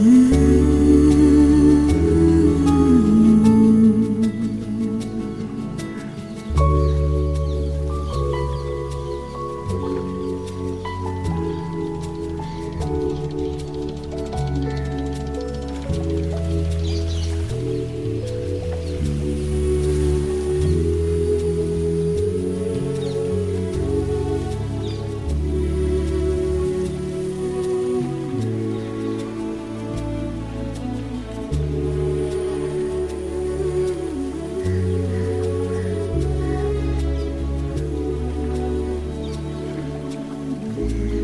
Mm-hmm. Mm-hmm.